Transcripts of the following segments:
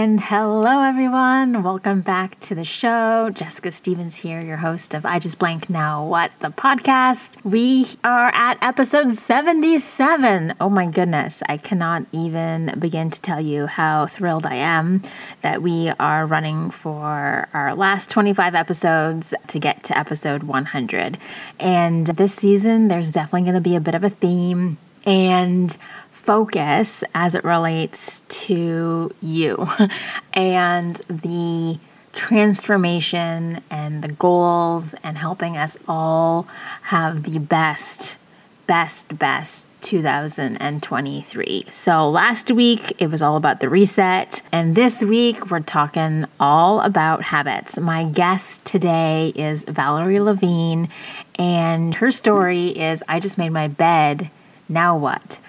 And hello, everyone. Welcome back to the show. Jessica Stevens here, your host of I Just Blank Now What, the podcast. We are at episode 77. Oh my goodness. I cannot even begin to tell you how thrilled I am that we are running for our last 25 episodes to get to episode 100. And this season, there's definitely going to be a bit of a theme and focus as it relates to you and the transformation and the goals and helping us all have the best best best 2023. So last week it was all about the reset and this week we're talking all about habits. My guest today is Valerie Levine and her story is I just made my bed now what?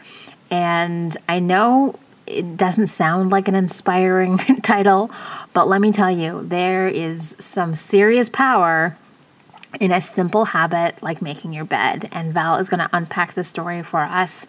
And I know it doesn't sound like an inspiring title, but let me tell you, there is some serious power in a simple habit like making your bed. And Val is going to unpack the story for us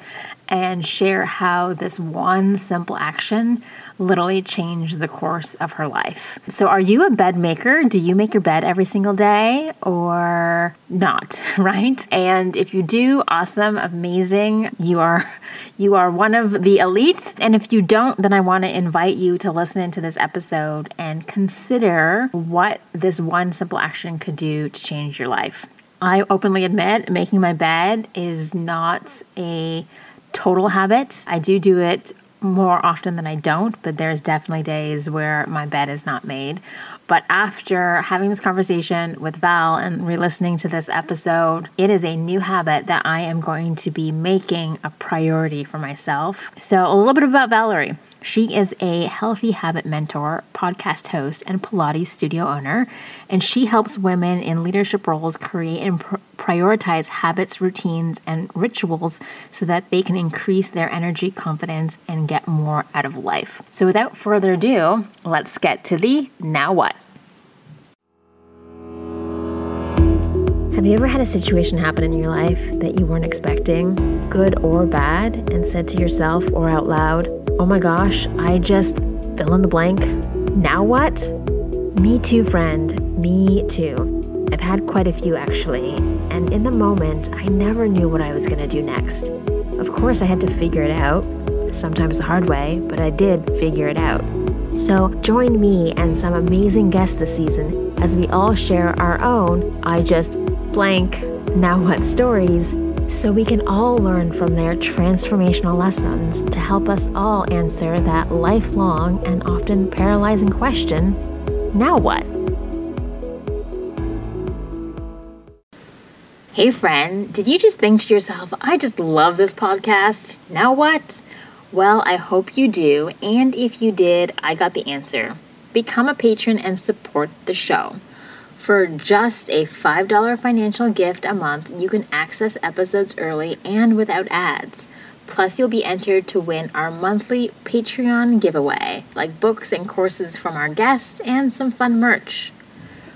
and share how this one simple action literally changed the course of her life. So, are you a bed maker? Do you make your bed every single day or not? Right? And if you do, awesome, amazing. You are you are one of the elite. And if you don't, then I want to invite you to listen into this episode and consider what this one simple action could do to change your life. I openly admit making my bed is not a total habit. I do do it more often than I don't, but there's definitely days where my bed is not made. But after having this conversation with Val and re listening to this episode, it is a new habit that I am going to be making a priority for myself. So, a little bit about Valerie. She is a healthy habit mentor, podcast host, and Pilates studio owner, and she helps women in leadership roles create and pr- prioritize habits, routines, and rituals so that they can increase their energy, confidence, and get more out of life. So, without further ado, let's get to the now what. Have you ever had a situation happen in your life that you weren't expecting, good or bad, and said to yourself or out loud, oh my gosh, I just fill in the blank? Now what? Me too, friend. Me too. I've had quite a few actually, and in the moment, I never knew what I was going to do next. Of course, I had to figure it out, sometimes the hard way, but I did figure it out. So join me and some amazing guests this season as we all share our own I just blank now what stories so we can all learn from their transformational lessons to help us all answer that lifelong and often paralyzing question now what? Hey, friend, did you just think to yourself, I just love this podcast? Now what? Well, I hope you do. And if you did, I got the answer. Become a patron and support the show. For just a $5 financial gift a month, you can access episodes early and without ads. Plus, you'll be entered to win our monthly Patreon giveaway, like books and courses from our guests and some fun merch.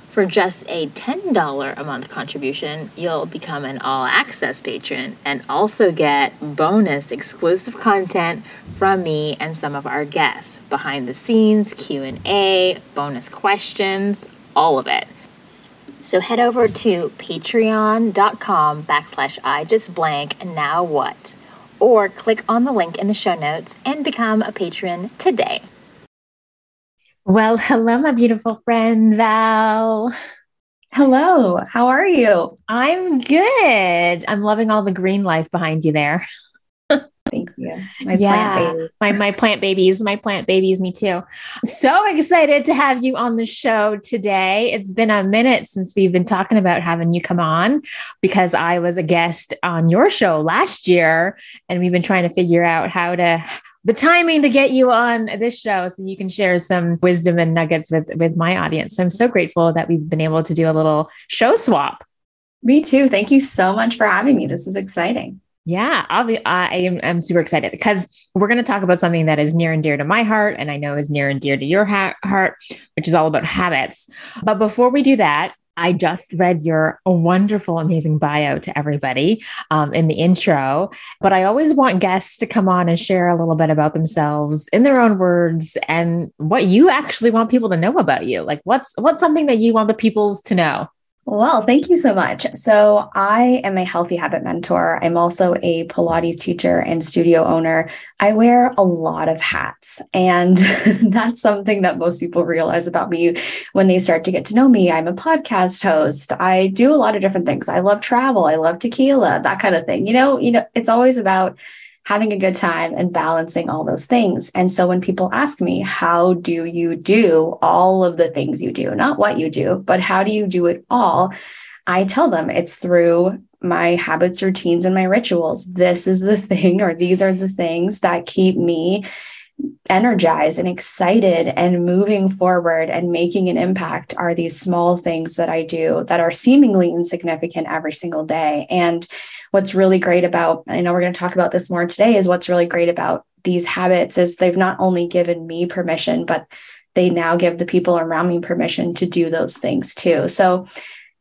For just a $10 a month contribution, you'll become an all access patron and also get bonus exclusive content from me and some of our guests, behind the scenes, Q&A, bonus questions, all of it. So head over to patreon.com backslash I just blank and now what? Or click on the link in the show notes and become a patron today. Well, hello, my beautiful friend Val. Hello, how are you? I'm good. I'm loving all the green life behind you there. Thank you. My yeah, plant. My, my plant babies, my plant babies, me too. So excited to have you on the show today. It's been a minute since we've been talking about having you come on because I was a guest on your show last year and we've been trying to figure out how to the timing to get you on this show so you can share some wisdom and nuggets with with my audience. So I'm so grateful that we've been able to do a little show swap. Me too. Thank you so much for having me. This is exciting. Yeah, I am I'm super excited because we're going to talk about something that is near and dear to my heart, and I know is near and dear to your ha- heart, which is all about habits. But before we do that, I just read your wonderful, amazing bio to everybody um, in the intro, but I always want guests to come on and share a little bit about themselves in their own words and what you actually want people to know about you. Like, what's what's something that you want the peoples to know? Well, thank you so much. So, I am a healthy habit mentor. I'm also a Pilates teacher and studio owner. I wear a lot of hats, and that's something that most people realize about me when they start to get to know me. I'm a podcast host. I do a lot of different things. I love travel. I love tequila, that kind of thing. You know, you know, it's always about having a good time and balancing all those things. And so when people ask me, how do you do all of the things you do? Not what you do, but how do you do it all? I tell them it's through my habits, routines, and my rituals. This is the thing, or these are the things that keep me energized and excited and moving forward and making an impact are these small things that I do that are seemingly insignificant every single day. And what's really great about, I know we're going to talk about this more today, is what's really great about these habits is they've not only given me permission, but they now give the people around me permission to do those things too. So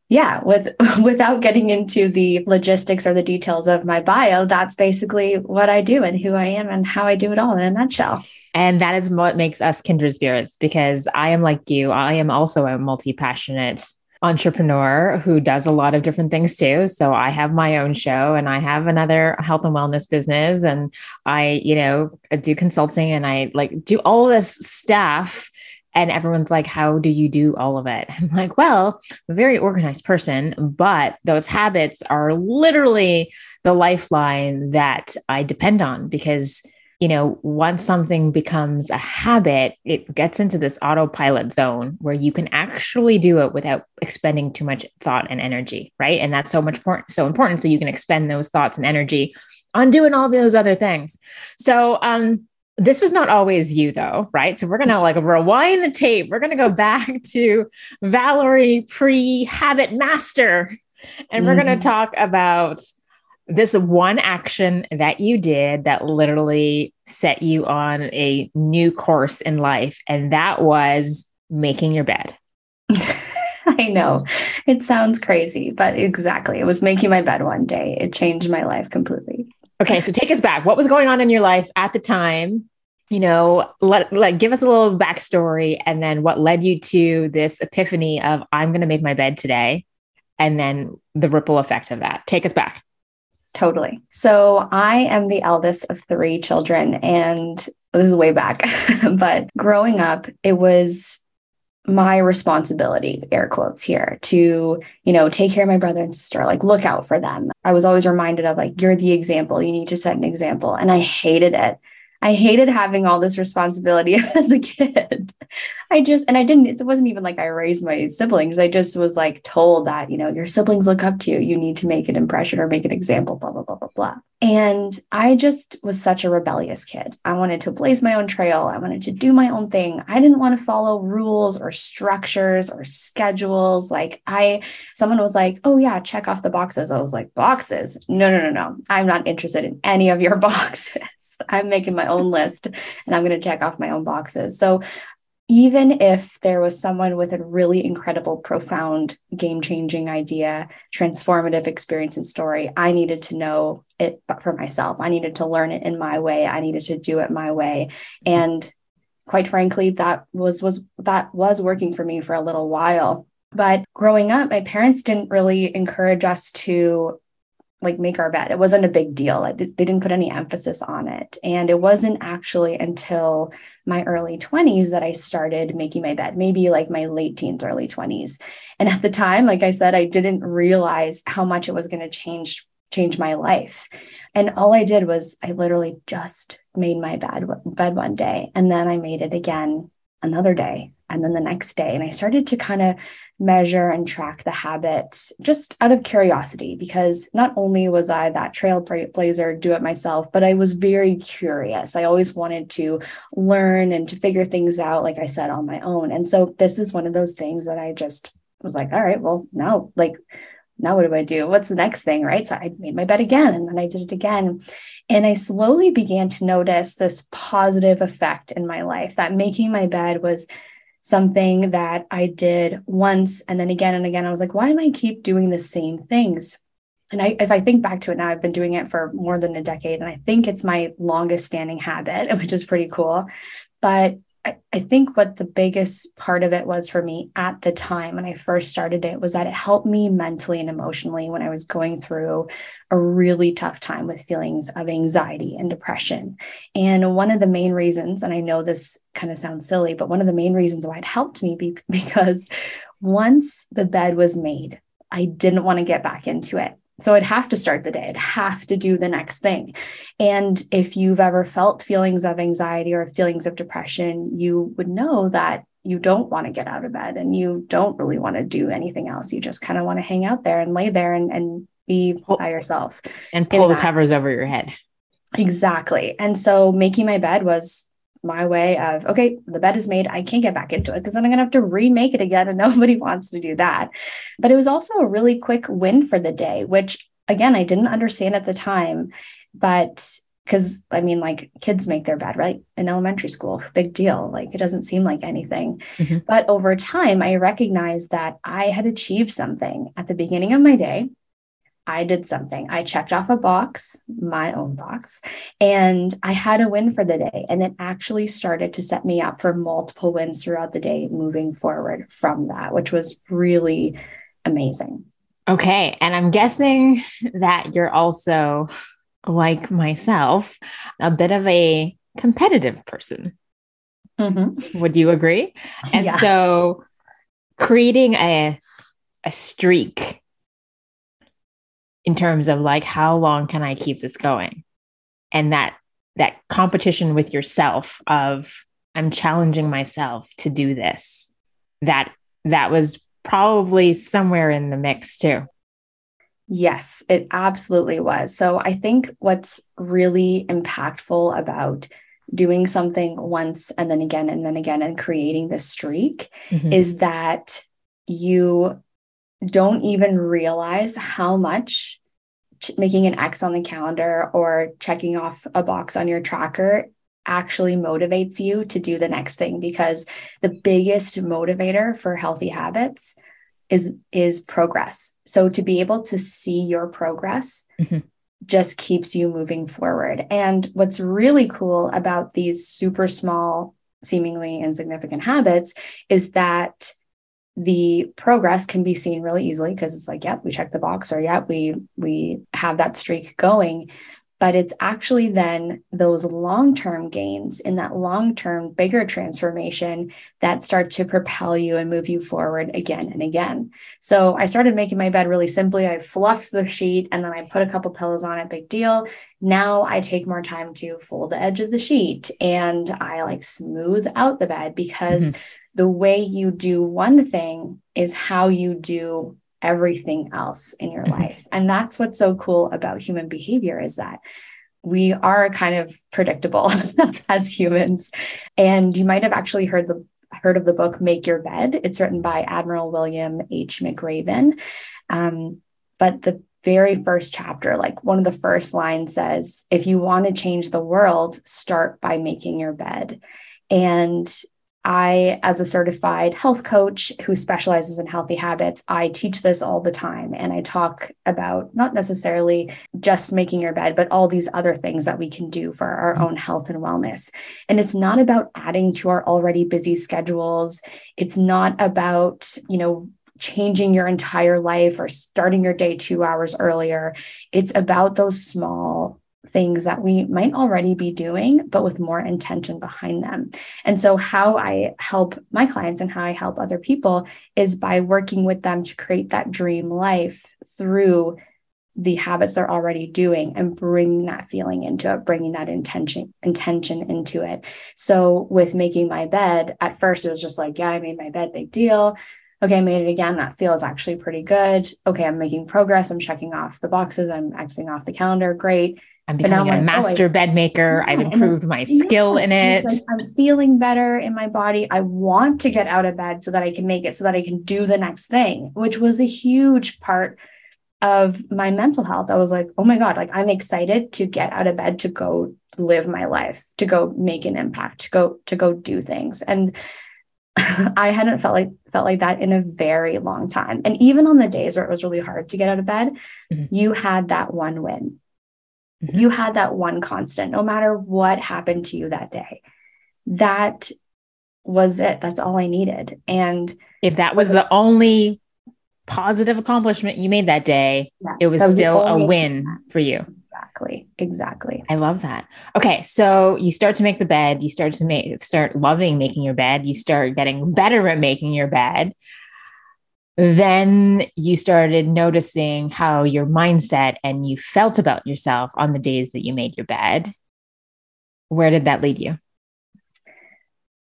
yeah, with without getting into the logistics or the details of my bio, that's basically what I do and who I am and how I do it all in a nutshell. And that is what makes us kindred spirits because I am like you. I am also a multi passionate entrepreneur who does a lot of different things too. So I have my own show and I have another health and wellness business and I, you know, do consulting and I like do all this stuff and everyone's like, How do you do all of it? I'm like, Well, I'm a very organized person, but those habits are literally the lifeline that I depend on because you know, once something becomes a habit, it gets into this autopilot zone where you can actually do it without expending too much thought and energy, right? And that's so much so important. So you can expend those thoughts and energy on doing all those other things. So um this was not always you though, right? So we're gonna like rewind the tape. We're gonna go back to Valerie pre-habit master. And mm-hmm. we're gonna mm-hmm. talk about this one action that you did that literally set you on a new course in life, and that was making your bed. I know it sounds crazy, but exactly. It was making my bed one day. It changed my life completely. Okay, so take us back. What was going on in your life at the time? You know, let like give us a little backstory, and then what led you to this epiphany of I'm going to make my bed today, and then the ripple effect of that. Take us back. Totally. So I am the eldest of three children, and this is way back. but growing up, it was my responsibility air quotes here to you know take care of my brother and sister like look out for them i was always reminded of like you're the example you need to set an example and i hated it I hated having all this responsibility as a kid. I just, and I didn't, it wasn't even like I raised my siblings. I just was like told that, you know, your siblings look up to you. You need to make an impression or make an example, blah, blah, blah, blah, blah. And I just was such a rebellious kid. I wanted to blaze my own trail. I wanted to do my own thing. I didn't want to follow rules or structures or schedules. Like I, someone was like, oh yeah, check off the boxes. I was like, boxes? No, no, no, no. I'm not interested in any of your boxes. I'm making my own list and I'm going to check off my own boxes. So even if there was someone with a really incredible, profound, game changing idea, transformative experience and story, I needed to know it for myself. I needed to learn it in my way. I needed to do it my way. And quite frankly, that was, was, that was working for me for a little while. But growing up, my parents didn't really encourage us to like make our bed. It wasn't a big deal. Like, they didn't put any emphasis on it. And it wasn't actually until my early 20s that I started making my bed, maybe like my late teens, early 20s. And at the time, like I said, I didn't realize how much it was going to change change my life. And all I did was I literally just made my bed bed one day and then I made it again another day and then the next day and I started to kind of measure and track the habit just out of curiosity because not only was I that trailblazer, do it myself, but I was very curious. I always wanted to learn and to figure things out, like I said, on my own. And so this is one of those things that I just was like, all right, well, now, like, now what do I do? What's the next thing? Right. So I made my bed again and then I did it again. And I slowly began to notice this positive effect in my life that making my bed was something that I did once and then again and again. I was like, why am I keep doing the same things? And I, if I think back to it now, I've been doing it for more than a decade, and I think it's my longest standing habit, which is pretty cool. But I, I think what the biggest part of it was for me at the time when I first started it was that it helped me mentally and emotionally when I was going through a really tough time with feelings of anxiety and depression. And one of the main reasons, and I know this kind of sounds silly, but one of the main reasons why it helped me be, because once the bed was made, I didn't want to get back into it. So I'd have to start the day, I'd have to do the next thing. And if you've ever felt feelings of anxiety or feelings of depression, you would know that you don't want to get out of bed and you don't really want to do anything else. You just kind of want to hang out there and lay there and, and be by yourself and pull the covers over your head. Exactly. And so making my bed was my way of okay the bed is made i can't get back into it because then i'm going to have to remake it again and nobody wants to do that but it was also a really quick win for the day which again i didn't understand at the time but because i mean like kids make their bed right in elementary school big deal like it doesn't seem like anything mm-hmm. but over time i recognized that i had achieved something at the beginning of my day I did something. I checked off a box, my own box, and I had a win for the day. And it actually started to set me up for multiple wins throughout the day moving forward from that, which was really amazing. Okay. And I'm guessing that you're also, like myself, a bit of a competitive person. Mm-hmm. Would you agree? And yeah. so creating a, a streak in terms of like how long can I keep this going? And that that competition with yourself of I'm challenging myself to do this. That that was probably somewhere in the mix too. Yes, it absolutely was. So I think what's really impactful about doing something once and then again and then again and creating this streak mm-hmm. is that you don't even realize how much ch- making an X on the calendar or checking off a box on your tracker actually motivates you to do the next thing because the biggest motivator for healthy habits is is progress so to be able to see your progress mm-hmm. just keeps you moving forward and what's really cool about these super small seemingly insignificant habits is that the progress can be seen really easily because it's like, yep, we check the box or yep, we we have that streak going. But it's actually then those long-term gains in that long-term bigger transformation that start to propel you and move you forward again and again. So I started making my bed really simply. I fluffed the sheet and then I put a couple pillows on it, big deal. Now I take more time to fold the edge of the sheet and I like smooth out the bed because mm-hmm the way you do one thing is how you do everything else in your mm-hmm. life. And that's what's so cool about human behavior is that we are kind of predictable as humans. And you might have actually heard the heard of the book Make Your Bed. It's written by Admiral William H. McRaven. Um, but the very first chapter, like one of the first lines says, if you want to change the world, start by making your bed. And I, as a certified health coach who specializes in healthy habits, I teach this all the time. And I talk about not necessarily just making your bed, but all these other things that we can do for our mm-hmm. own health and wellness. And it's not about adding to our already busy schedules. It's not about, you know, changing your entire life or starting your day two hours earlier. It's about those small things that we might already be doing, but with more intention behind them. And so, how I help my clients and how I help other people is by working with them to create that dream life through the habits they're already doing and bringing that feeling into it bringing that intention intention into it so with making my bed at first it was just like yeah i made my bed big deal okay, I made it again. That feels actually pretty good. Okay, I'm making progress. I'm checking off the boxes. I'm Xing off the calendar. Great. I'm becoming a like, master oh, bed maker. Yeah, I've improved then, my skill yeah, in it. Like, I'm feeling better in my body. I want to get out of bed so that I can make it, so that I can do the next thing, which was a huge part of my mental health. I was like, oh my God, like I'm excited to get out of bed to go live my life, to go make an impact, to go, to go do things. And I hadn't felt like felt like that in a very long time. And even on the days where it was really hard to get out of bed, mm-hmm. you had that one win. Mm-hmm. You had that one constant, no matter what happened to you that day. That was it. That's all I needed. And if that was the only positive accomplishment you made that day, yeah, it was, was still a win for you. Exactly. Exactly. I love that. Okay. So you start to make the bed, you start to make start loving making your bed, you start getting better at making your bed. Then you started noticing how your mindset and you felt about yourself on the days that you made your bed. Where did that lead you?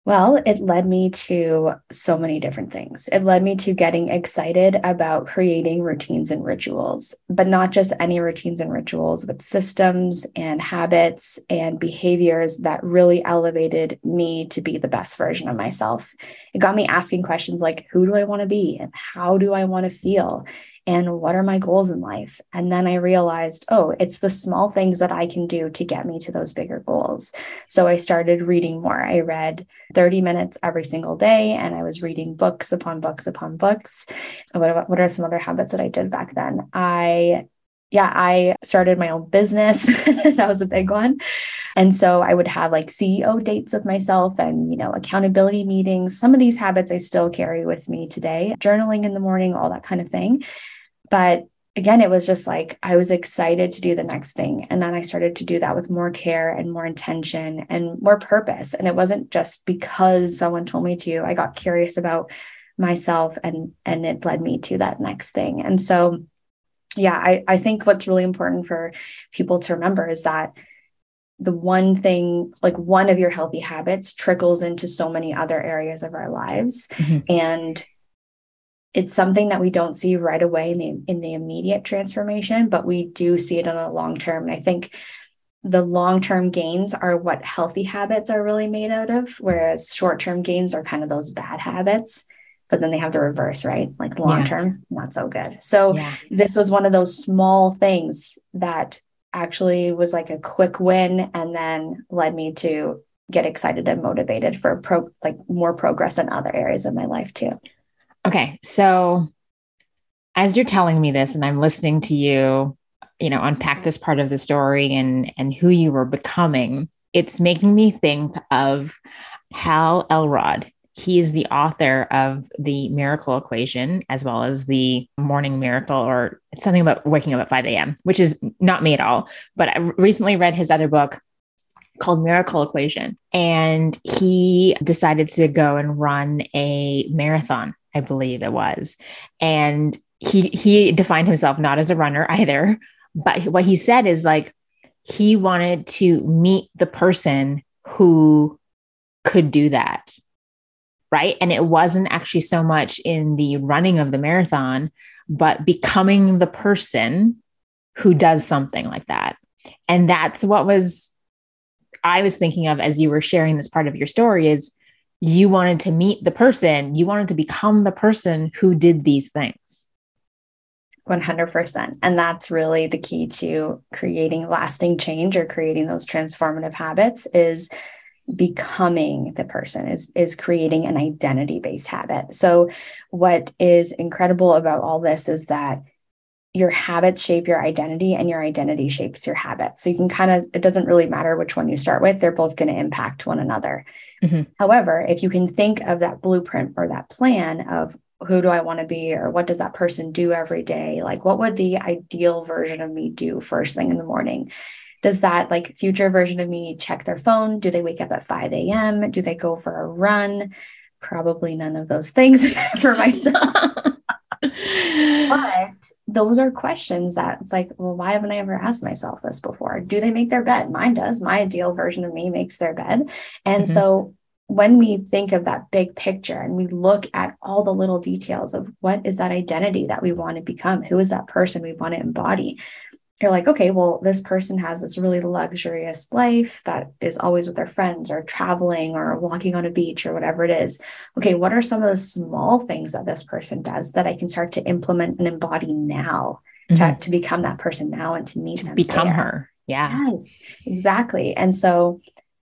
Well, it led me to so many different things. It led me to getting excited about creating routines and rituals, but not just any routines and rituals, but systems and habits and behaviors that really elevated me to be the best version of myself. It got me asking questions like, who do I want to be? And how do I want to feel? And what are my goals in life? And then I realized, oh, it's the small things that I can do to get me to those bigger goals. So I started reading more. I read 30 minutes every single day and I was reading books upon books upon books. What, what are some other habits that I did back then? I yeah, I started my own business. that was a big one. And so I would have like CEO dates with myself and, you know, accountability meetings. Some of these habits I still carry with me today, journaling in the morning, all that kind of thing. But again, it was just like I was excited to do the next thing. And then I started to do that with more care and more intention and more purpose. And it wasn't just because someone told me to, I got curious about myself and and it led me to that next thing. And so yeah, I, I think what's really important for people to remember is that the one thing, like one of your healthy habits, trickles into so many other areas of our lives. Mm-hmm. And it's something that we don't see right away in the in the immediate transformation, but we do see it in the long term. And I think the long term gains are what healthy habits are really made out of, whereas short term gains are kind of those bad habits. But then they have the reverse, right? Like long term, yeah. not so good. So yeah. this was one of those small things that actually was like a quick win and then led me to get excited and motivated for pro like more progress in other areas of my life too. Okay. So as you're telling me this and I'm listening to you, you know, unpack this part of the story and and who you were becoming, it's making me think of Hal Elrod. He is the author of the Miracle Equation as well as the Morning Miracle, or something about waking up at 5 a.m., which is not me at all. But I recently read his other book, called Miracle Equation. And he decided to go and run a marathon I believe it was. And he he defined himself not as a runner either, but what he said is like he wanted to meet the person who could do that. Right? And it wasn't actually so much in the running of the marathon, but becoming the person who does something like that. And that's what was I was thinking of as you were sharing this part of your story is you wanted to meet the person, you wanted to become the person who did these things. 100%. And that's really the key to creating lasting change or creating those transformative habits is becoming the person is is creating an identity based habit. So what is incredible about all this is that your habits shape your identity and your identity shapes your habits. So you can kind of, it doesn't really matter which one you start with, they're both going to impact one another. Mm-hmm. However, if you can think of that blueprint or that plan of who do I want to be or what does that person do every day? Like, what would the ideal version of me do first thing in the morning? Does that like future version of me check their phone? Do they wake up at 5 a.m.? Do they go for a run? Probably none of those things for myself. But those are questions that it's like, well, why haven't I ever asked myself this before? Do they make their bed? Mine does. My ideal version of me makes their bed. And mm-hmm. so when we think of that big picture and we look at all the little details of what is that identity that we want to become, who is that person we want to embody, you're like, okay, well, this person has this really luxurious life that is always with their friends or traveling or walking on a beach or whatever it is. Okay, what are some of the small things that this person does that I can start to implement and embody now mm-hmm. to, to, become that person now and to meet to them? Become there. her. Yeah. Yes, exactly. And so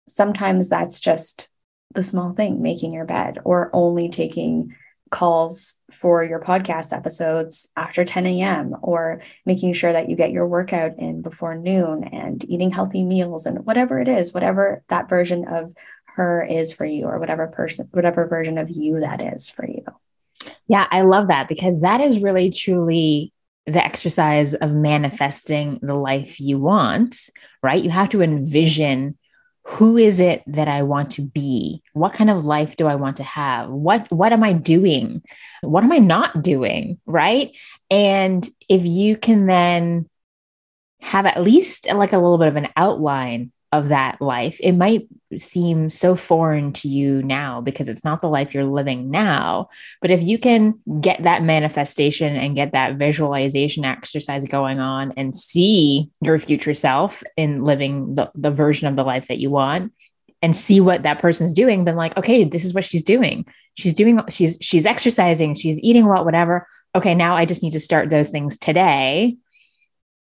sometimes that's just the small thing, making your bed, or only taking calls for your podcast episodes after 10 a.m., or making sure that you get your workout in before noon and eating healthy meals and whatever it is, whatever that version of her is for you, or whatever person, whatever version of you that is for you. Yeah, I love that because that is really truly the exercise of manifesting the life you want, right? You have to envision who is it that I want to be? What kind of life do I want to have? What what am I doing? What am I not doing, right? And if you can then have at least like a little bit of an outline of that life, it might seem so foreign to you now because it's not the life you're living now. But if you can get that manifestation and get that visualization exercise going on and see your future self in living the, the version of the life that you want and see what that person's doing, then like, okay, this is what she's doing. She's doing, she's, she's exercising, she's eating well, whatever. Okay, now I just need to start those things today,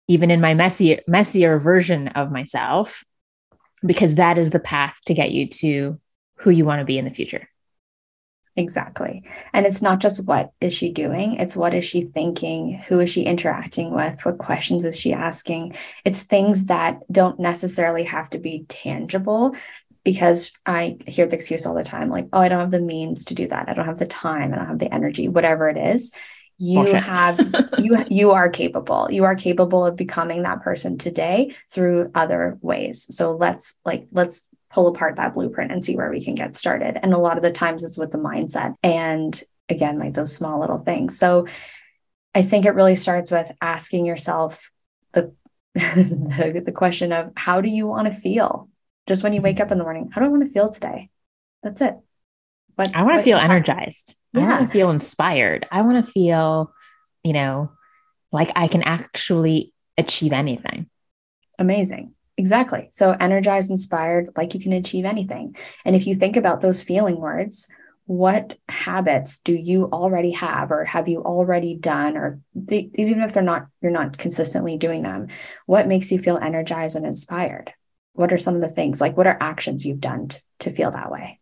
even in my messier, messier version of myself because that is the path to get you to who you want to be in the future. Exactly. And it's not just what is she doing, it's what is she thinking? Who is she interacting with? What questions is she asking? It's things that don't necessarily have to be tangible because I hear the excuse all the time like, oh, I don't have the means to do that. I don't have the time. I don't have the energy, whatever it is you Bullshit. have you you are capable. You are capable of becoming that person today through other ways. So let's like let's pull apart that blueprint and see where we can get started. And a lot of the times it's with the mindset and again like those small little things. So i think it really starts with asking yourself the the, the question of how do you want to feel? Just when you wake up in the morning how do i want to feel today? That's it but I want to feel energized. Yeah. I want to feel inspired. I want to feel, you know, like I can actually achieve anything. Amazing. Exactly. So energized, inspired, like you can achieve anything. And if you think about those feeling words, what habits do you already have or have you already done or they, even if they're not you're not consistently doing them what makes you feel energized and inspired what are some of the things like what are actions you've done to, to feel that way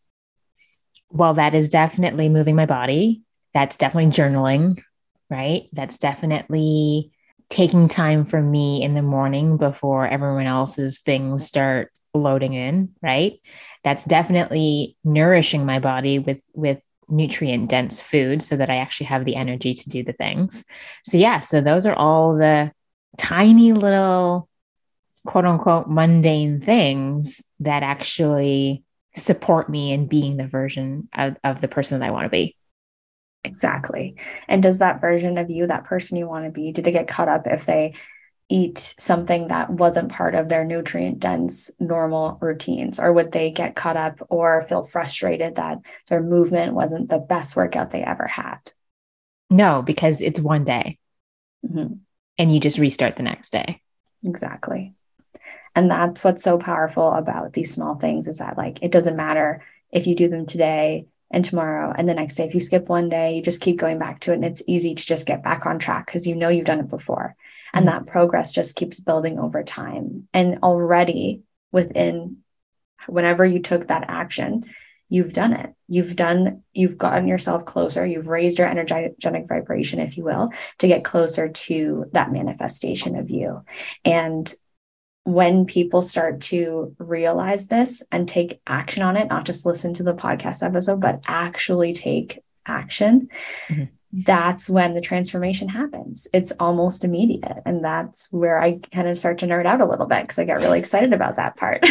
well, that is definitely moving my body. That's definitely journaling, right? That's definitely taking time for me in the morning before everyone else's things start loading in, right? That's definitely nourishing my body with with nutrient dense food so that I actually have the energy to do the things. So yeah, so those are all the tiny little quote unquote mundane things that actually support me in being the version of, of the person that I want to be. Exactly. And does that version of you, that person you want to be, did they get caught up if they eat something that wasn't part of their nutrient dense normal routines? Or would they get caught up or feel frustrated that their movement wasn't the best workout they ever had? No, because it's one day mm-hmm. and you just restart the next day. Exactly. And that's what's so powerful about these small things is that, like, it doesn't matter if you do them today and tomorrow and the next day. If you skip one day, you just keep going back to it. And it's easy to just get back on track because you know you've done it before. And mm-hmm. that progress just keeps building over time. And already within whenever you took that action, you've done it. You've done, you've gotten yourself closer. You've raised your energetic vibration, if you will, to get closer to that manifestation of you. And when people start to realize this and take action on it, not just listen to the podcast episode, but actually take action, mm-hmm. that's when the transformation happens. It's almost immediate. And that's where I kind of start to nerd out a little bit because I get really excited about that part.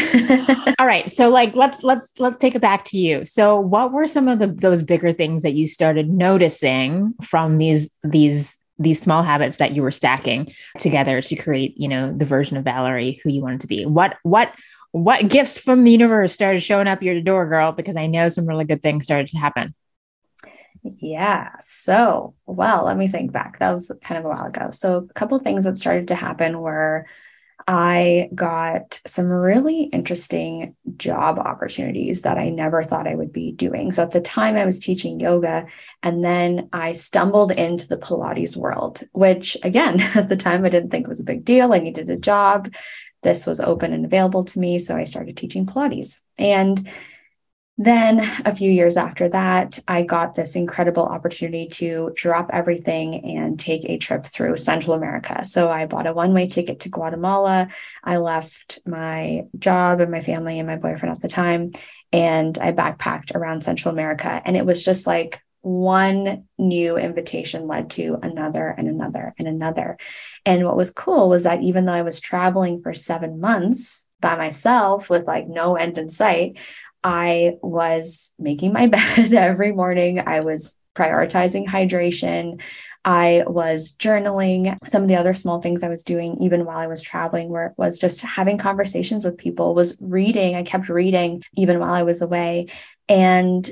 All right. So like let's let's let's take it back to you. So what were some of the those bigger things that you started noticing from these these these small habits that you were stacking together to create, you know, the version of Valerie who you wanted to be. What what what gifts from the universe started showing up your door, girl? Because I know some really good things started to happen. Yeah. So, well, let me think back. That was kind of a while ago. So, a couple things that started to happen were I got some really interesting job opportunities that I never thought I would be doing. So at the time, I was teaching yoga, and then I stumbled into the Pilates world, which again, at the time, I didn't think was a big deal. I needed a job. This was open and available to me. So I started teaching Pilates. And then a few years after that, I got this incredible opportunity to drop everything and take a trip through Central America. So I bought a one way ticket to Guatemala. I left my job and my family and my boyfriend at the time, and I backpacked around Central America. And it was just like one new invitation led to another and another and another. And what was cool was that even though I was traveling for seven months by myself with like no end in sight, I was making my bed every morning. I was prioritizing hydration. I was journaling. Some of the other small things I was doing, even while I was traveling, were was just having conversations with people, was reading. I kept reading even while I was away. And,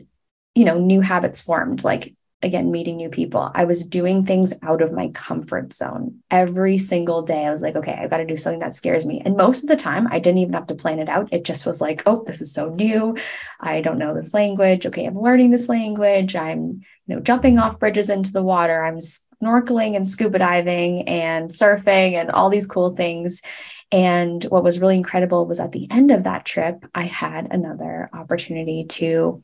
you know, new habits formed like again meeting new people. I was doing things out of my comfort zone. Every single day i was like okay i've got to do something that scares me. And most of the time i didn't even have to plan it out. It just was like oh this is so new. I don't know this language. Okay i'm learning this language. I'm you know jumping off bridges into the water. I'm snorkeling and scuba diving and surfing and all these cool things. And what was really incredible was at the end of that trip i had another opportunity to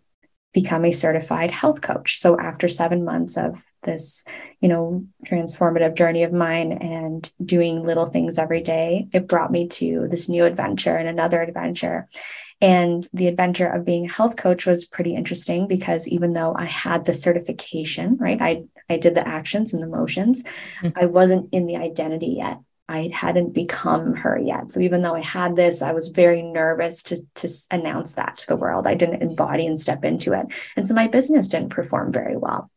become a certified health coach. So after 7 months of this, you know, transformative journey of mine and doing little things every day, it brought me to this new adventure and another adventure. And the adventure of being a health coach was pretty interesting because even though I had the certification, right? I I did the actions and the motions, mm-hmm. I wasn't in the identity yet. I hadn't become her yet. So even though I had this, I was very nervous to, to announce that to the world. I didn't embody and step into it. And so my business didn't perform very well.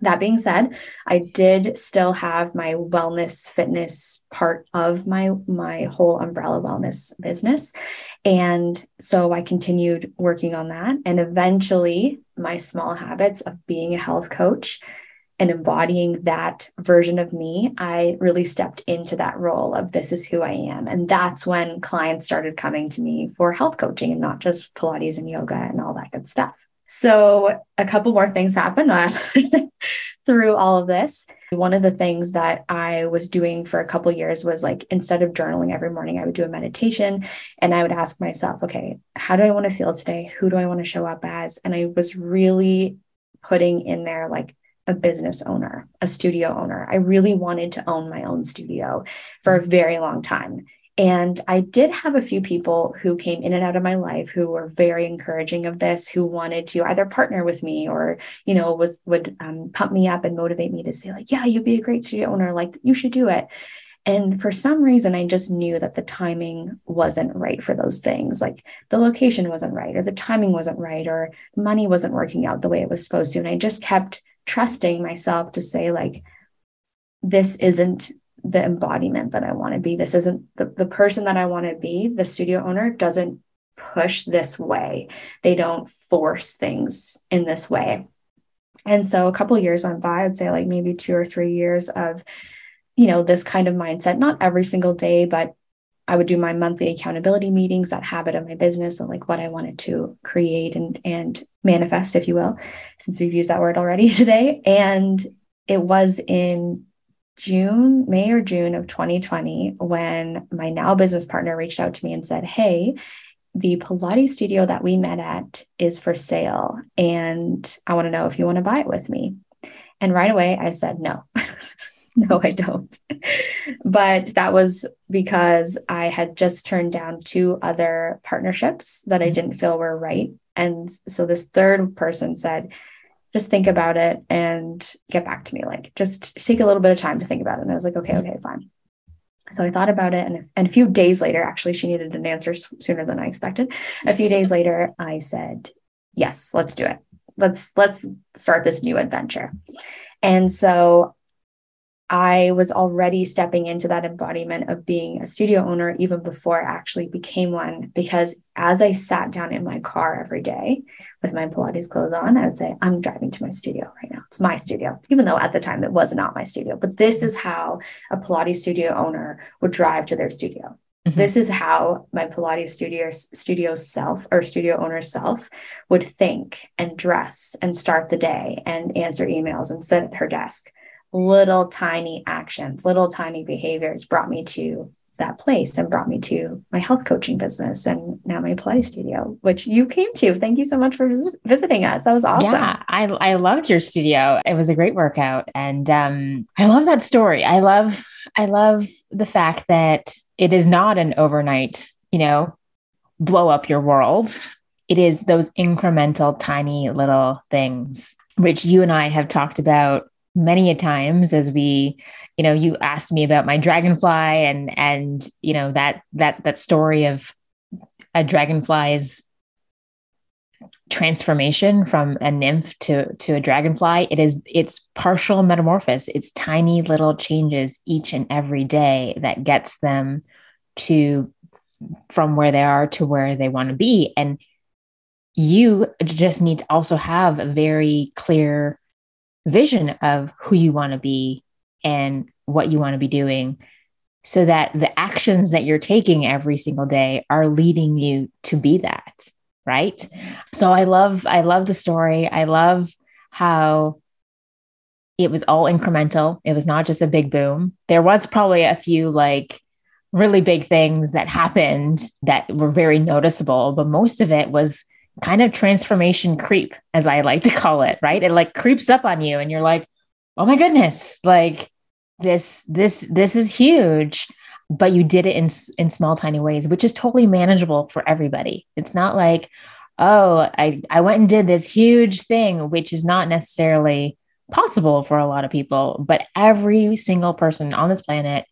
That being said, I did still have my wellness fitness part of my my whole umbrella wellness business. And so I continued working on that and eventually my small habits of being a health coach and embodying that version of me, I really stepped into that role of this is who I am. And that's when clients started coming to me for health coaching and not just Pilates and yoga and all that good stuff. So, a couple more things happened uh, through all of this. One of the things that I was doing for a couple years was like instead of journaling every morning, I would do a meditation and I would ask myself, okay, how do I want to feel today? Who do I want to show up as? And I was really putting in there like a business owner, a studio owner. I really wanted to own my own studio for a very long time. And I did have a few people who came in and out of my life who were very encouraging of this, who wanted to either partner with me or, you know, was would um, pump me up and motivate me to say like, yeah, you'd be a great studio owner. Like you should do it. And for some reason, I just knew that the timing wasn't right for those things. Like the location wasn't right, or the timing wasn't right, or money wasn't working out the way it was supposed to. And I just kept trusting myself to say like this isn't the embodiment that I want to be. This isn't the, the person that I want to be. The studio owner doesn't push this way. They don't force things in this way. And so a couple years went by, I'd say like maybe two or three years of, you know, this kind of mindset, not every single day, but I would do my monthly accountability meetings, that habit of my business and like what I wanted to create and and manifest, if you will, since we've used that word already today. And it was in June, May or June of 2020 when my now business partner reached out to me and said, Hey, the Pilates studio that we met at is for sale. And I want to know if you want to buy it with me. And right away, I said no. no, I don't. but that was because I had just turned down two other partnerships that I mm-hmm. didn't feel were right. And so this third person said, just think about it and get back to me. Like, just take a little bit of time to think about it. And I was like, okay, okay, fine. So I thought about it. And, and a few days later, actually, she needed an answer sooner than I expected. A few days later, I said, yes, let's do it. Let's, let's start this new adventure. And so I was already stepping into that embodiment of being a studio owner even before I actually became one. Because as I sat down in my car every day with my Pilates clothes on, I would say, I'm driving to my studio right now. It's my studio, even though at the time it was not my studio. But this is how a Pilates studio owner would drive to their studio. Mm-hmm. This is how my Pilates studio studio self or studio owner self would think and dress and start the day and answer emails and sit at her desk little tiny actions, little tiny behaviors brought me to that place and brought me to my health coaching business and now my Pilates studio, which you came to. Thank you so much for vis- visiting us. That was awesome. Yeah, I, I loved your studio. It was a great workout. And um, I love that story. I love, I love the fact that it is not an overnight, you know, blow up your world. It is those incremental, tiny little things, which you and I have talked about many a times as we you know you asked me about my dragonfly and and you know that that that story of a dragonfly's transformation from a nymph to to a dragonfly. It is it's partial metamorphosis. It's tiny little changes each and every day that gets them to from where they are to where they want to be. And you just need to also have a very clear vision of who you want to be and what you want to be doing so that the actions that you're taking every single day are leading you to be that right? So i love i love the story. I love how it was all incremental. It was not just a big boom. There was probably a few like really big things that happened that were very noticeable but most of it was kind of transformation creep, as I like to call it, right? It like creeps up on you and you're like, oh my goodness, like this, this, this is huge. But you did it in, in small, tiny ways, which is totally manageable for everybody. It's not like, oh, I, I went and did this huge thing, which is not necessarily possible for a lot of people, but every single person on this planet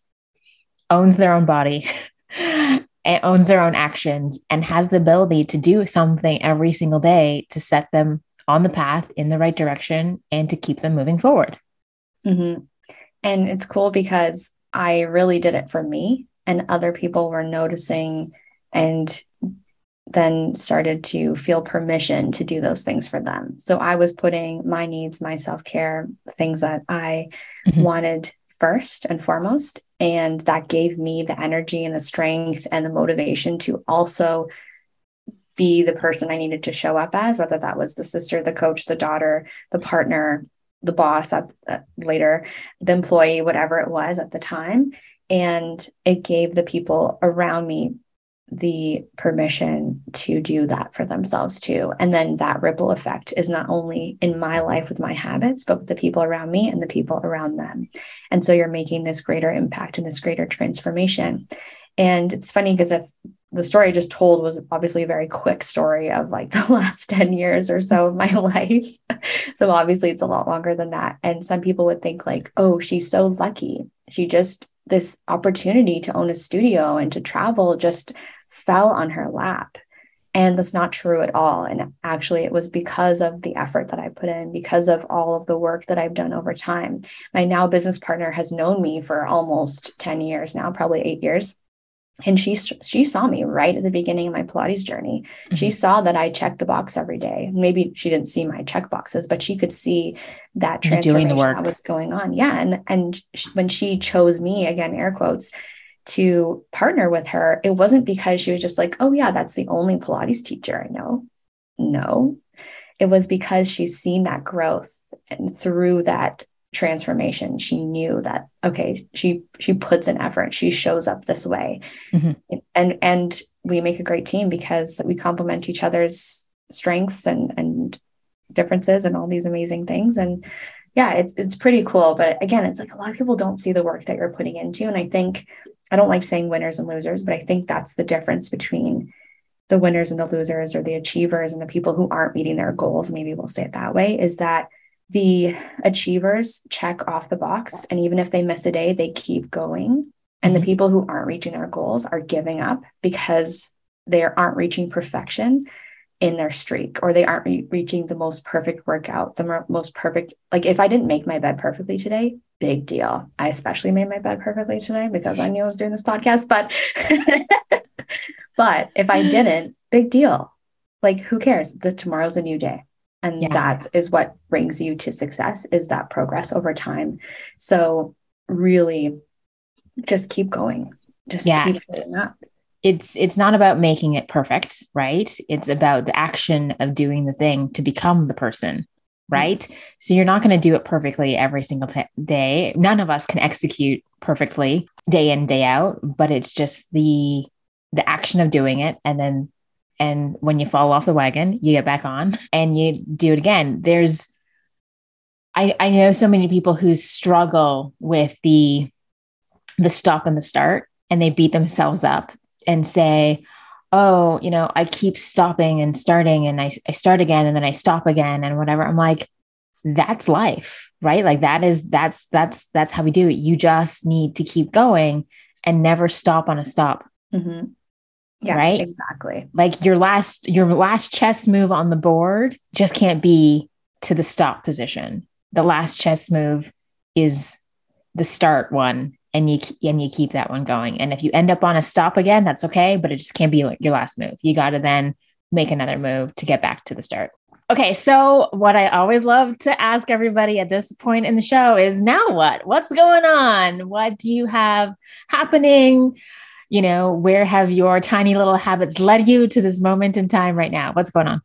owns their own body and owns their own actions and has the ability to do something every single day to set them on the path in the right direction and to keep them moving forward. Mm-hmm. And it's cool because I really did it for me, and other people were noticing and then started to feel permission to do those things for them. So I was putting my needs, my self care, things that I mm-hmm. wanted first and foremost. And that gave me the energy and the strength and the motivation to also be the person I needed to show up as, whether that was the sister, the coach, the daughter, the partner, the boss at, at later, the employee, whatever it was at the time. And it gave the people around me the permission to do that for themselves too. And then that ripple effect is not only in my life with my habits, but with the people around me and the people around them. And so you're making this greater impact and this greater transformation. And it's funny because if the story I just told was obviously a very quick story of like the last 10 years or so of my life. so obviously it's a lot longer than that. And some people would think like, oh, she's so lucky. She just this opportunity to own a studio and to travel just fell on her lap. And that's not true at all. And actually, it was because of the effort that I put in, because of all of the work that I've done over time. My now business partner has known me for almost 10 years now, probably eight years. And she she saw me right at the beginning of my Pilates journey. Mm-hmm. She saw that I checked the box every day. Maybe she didn't see my check boxes, but she could see that transformation that was going on. Yeah, and and when she chose me again, air quotes, to partner with her, it wasn't because she was just like, oh, yeah, that's the only Pilates teacher I know. No, it was because she's seen that growth and through that transformation she knew that okay she she puts an effort she shows up this way. Mm-hmm. and and we make a great team because we complement each other's strengths and and differences and all these amazing things. And yeah it's it's pretty cool. But again it's like a lot of people don't see the work that you're putting into. And i think I don't like saying winners and losers, but I think that's the difference between the winners and the losers or the achievers and the people who aren't meeting their goals. Maybe we'll say it that way is that the achievers check off the box. And even if they miss a day, they keep going. And the mm-hmm. people who aren't reaching their goals are giving up because they aren't reaching perfection in their streak or they aren't re- reaching the most perfect workout, the most perfect. Like if I didn't make my bed perfectly today, big deal. I especially made my bed perfectly today because I knew I was doing this podcast, but but if I didn't, big deal. Like who cares? The tomorrow's a new day. And yeah. that is what brings you to success is that progress over time. So really just keep going. Just yeah. keep showing up it's it's not about making it perfect right it's about the action of doing the thing to become the person right? Mm-hmm. So you're not going to do it perfectly every single t- day. None of us can execute perfectly. day in, day out, but it's just the the action of doing it and then and when you fall off the wagon, you get back on and you do it again. There's I, I know so many people who struggle with the the stop and the start and they beat themselves up and say, oh, you know, I keep stopping and starting and I, I start again and then I stop again and whatever. I'm like, that's life, right? Like that is that's that's that's how we do it. You just need to keep going and never stop on a stop. Mm-hmm. Yeah, right. Exactly. Like your last your last chess move on the board just can't be to the stop position. The last chess move is the start one and you and you keep that one going. And if you end up on a stop again, that's okay, but it just can't be your last move. You got to then make another move to get back to the start. Okay, so what I always love to ask everybody at this point in the show is now what? What's going on? What do you have happening? You know, where have your tiny little habits led you to this moment in time right now? What's going on?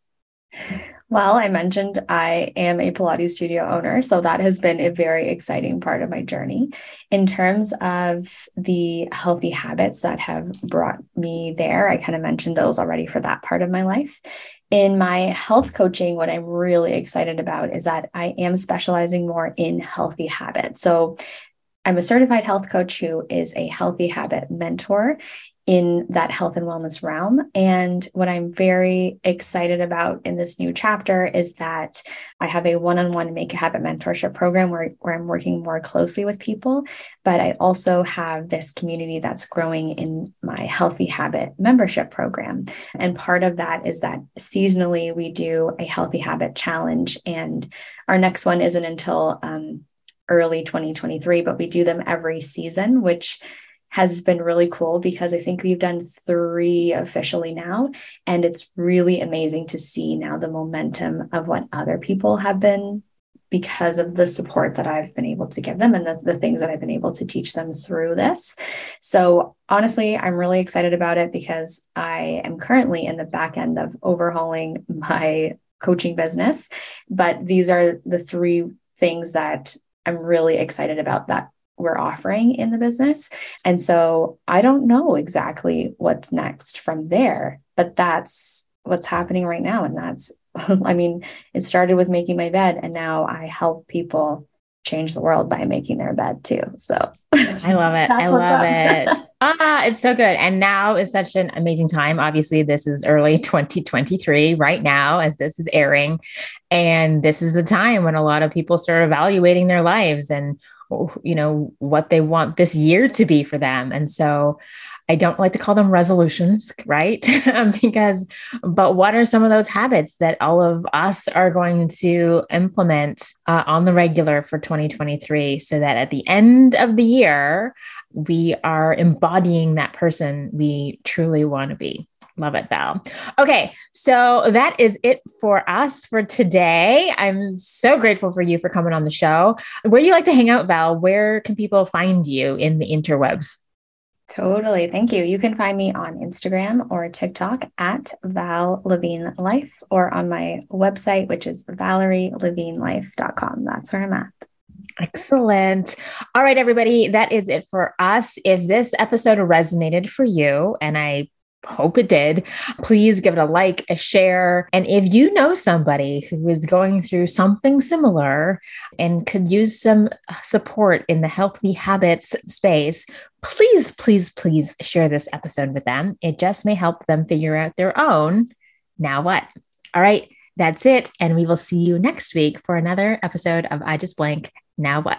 Well, I mentioned I am a Pilates studio owner, so that has been a very exciting part of my journey. In terms of the healthy habits that have brought me there, I kind of mentioned those already for that part of my life. In my health coaching, what I'm really excited about is that I am specializing more in healthy habits. So I'm a certified health coach who is a healthy habit mentor in that health and wellness realm. And what I'm very excited about in this new chapter is that I have a one on one Make a Habit mentorship program where, where I'm working more closely with people. But I also have this community that's growing in my Healthy Habit membership program. And part of that is that seasonally we do a Healthy Habit challenge. And our next one isn't until um, early 2023, but we do them every season, which has been really cool because I think we've done three officially now. And it's really amazing to see now the momentum of what other people have been because of the support that I've been able to give them and the, the things that I've been able to teach them through this. So, honestly, I'm really excited about it because I am currently in the back end of overhauling my coaching business. But these are the three things that I'm really excited about that we're offering in the business. And so I don't know exactly what's next from there, but that's what's happening right now. And that's, I mean, it started with making my bed, and now I help people change the world by making their bed too. So I love it. I love it. ah, it's so good. And now is such an amazing time. Obviously, this is early 2023 right now as this is airing. And this is the time when a lot of people start evaluating their lives and you know what they want this year to be for them and so I don't like to call them resolutions, right? because, but what are some of those habits that all of us are going to implement uh, on the regular for 2023 so that at the end of the year, we are embodying that person we truly want to be? Love it, Val. Okay, so that is it for us for today. I'm so grateful for you for coming on the show. Where do you like to hang out, Val? Where can people find you in the interwebs? Totally. Thank you. You can find me on Instagram or TikTok at Val Levine Life or on my website, which is valerielevinelife.com. That's where I'm at. Excellent. All right, everybody, that is it for us. If this episode resonated for you, and I hope it did. Please give it a like, a share. And if you know somebody who is going through something similar and could use some support in the healthy habits space, please, please, please share this episode with them. It just may help them figure out their own. Now what? All right, that's it. And we will see you next week for another episode of I Just Blank. Now what?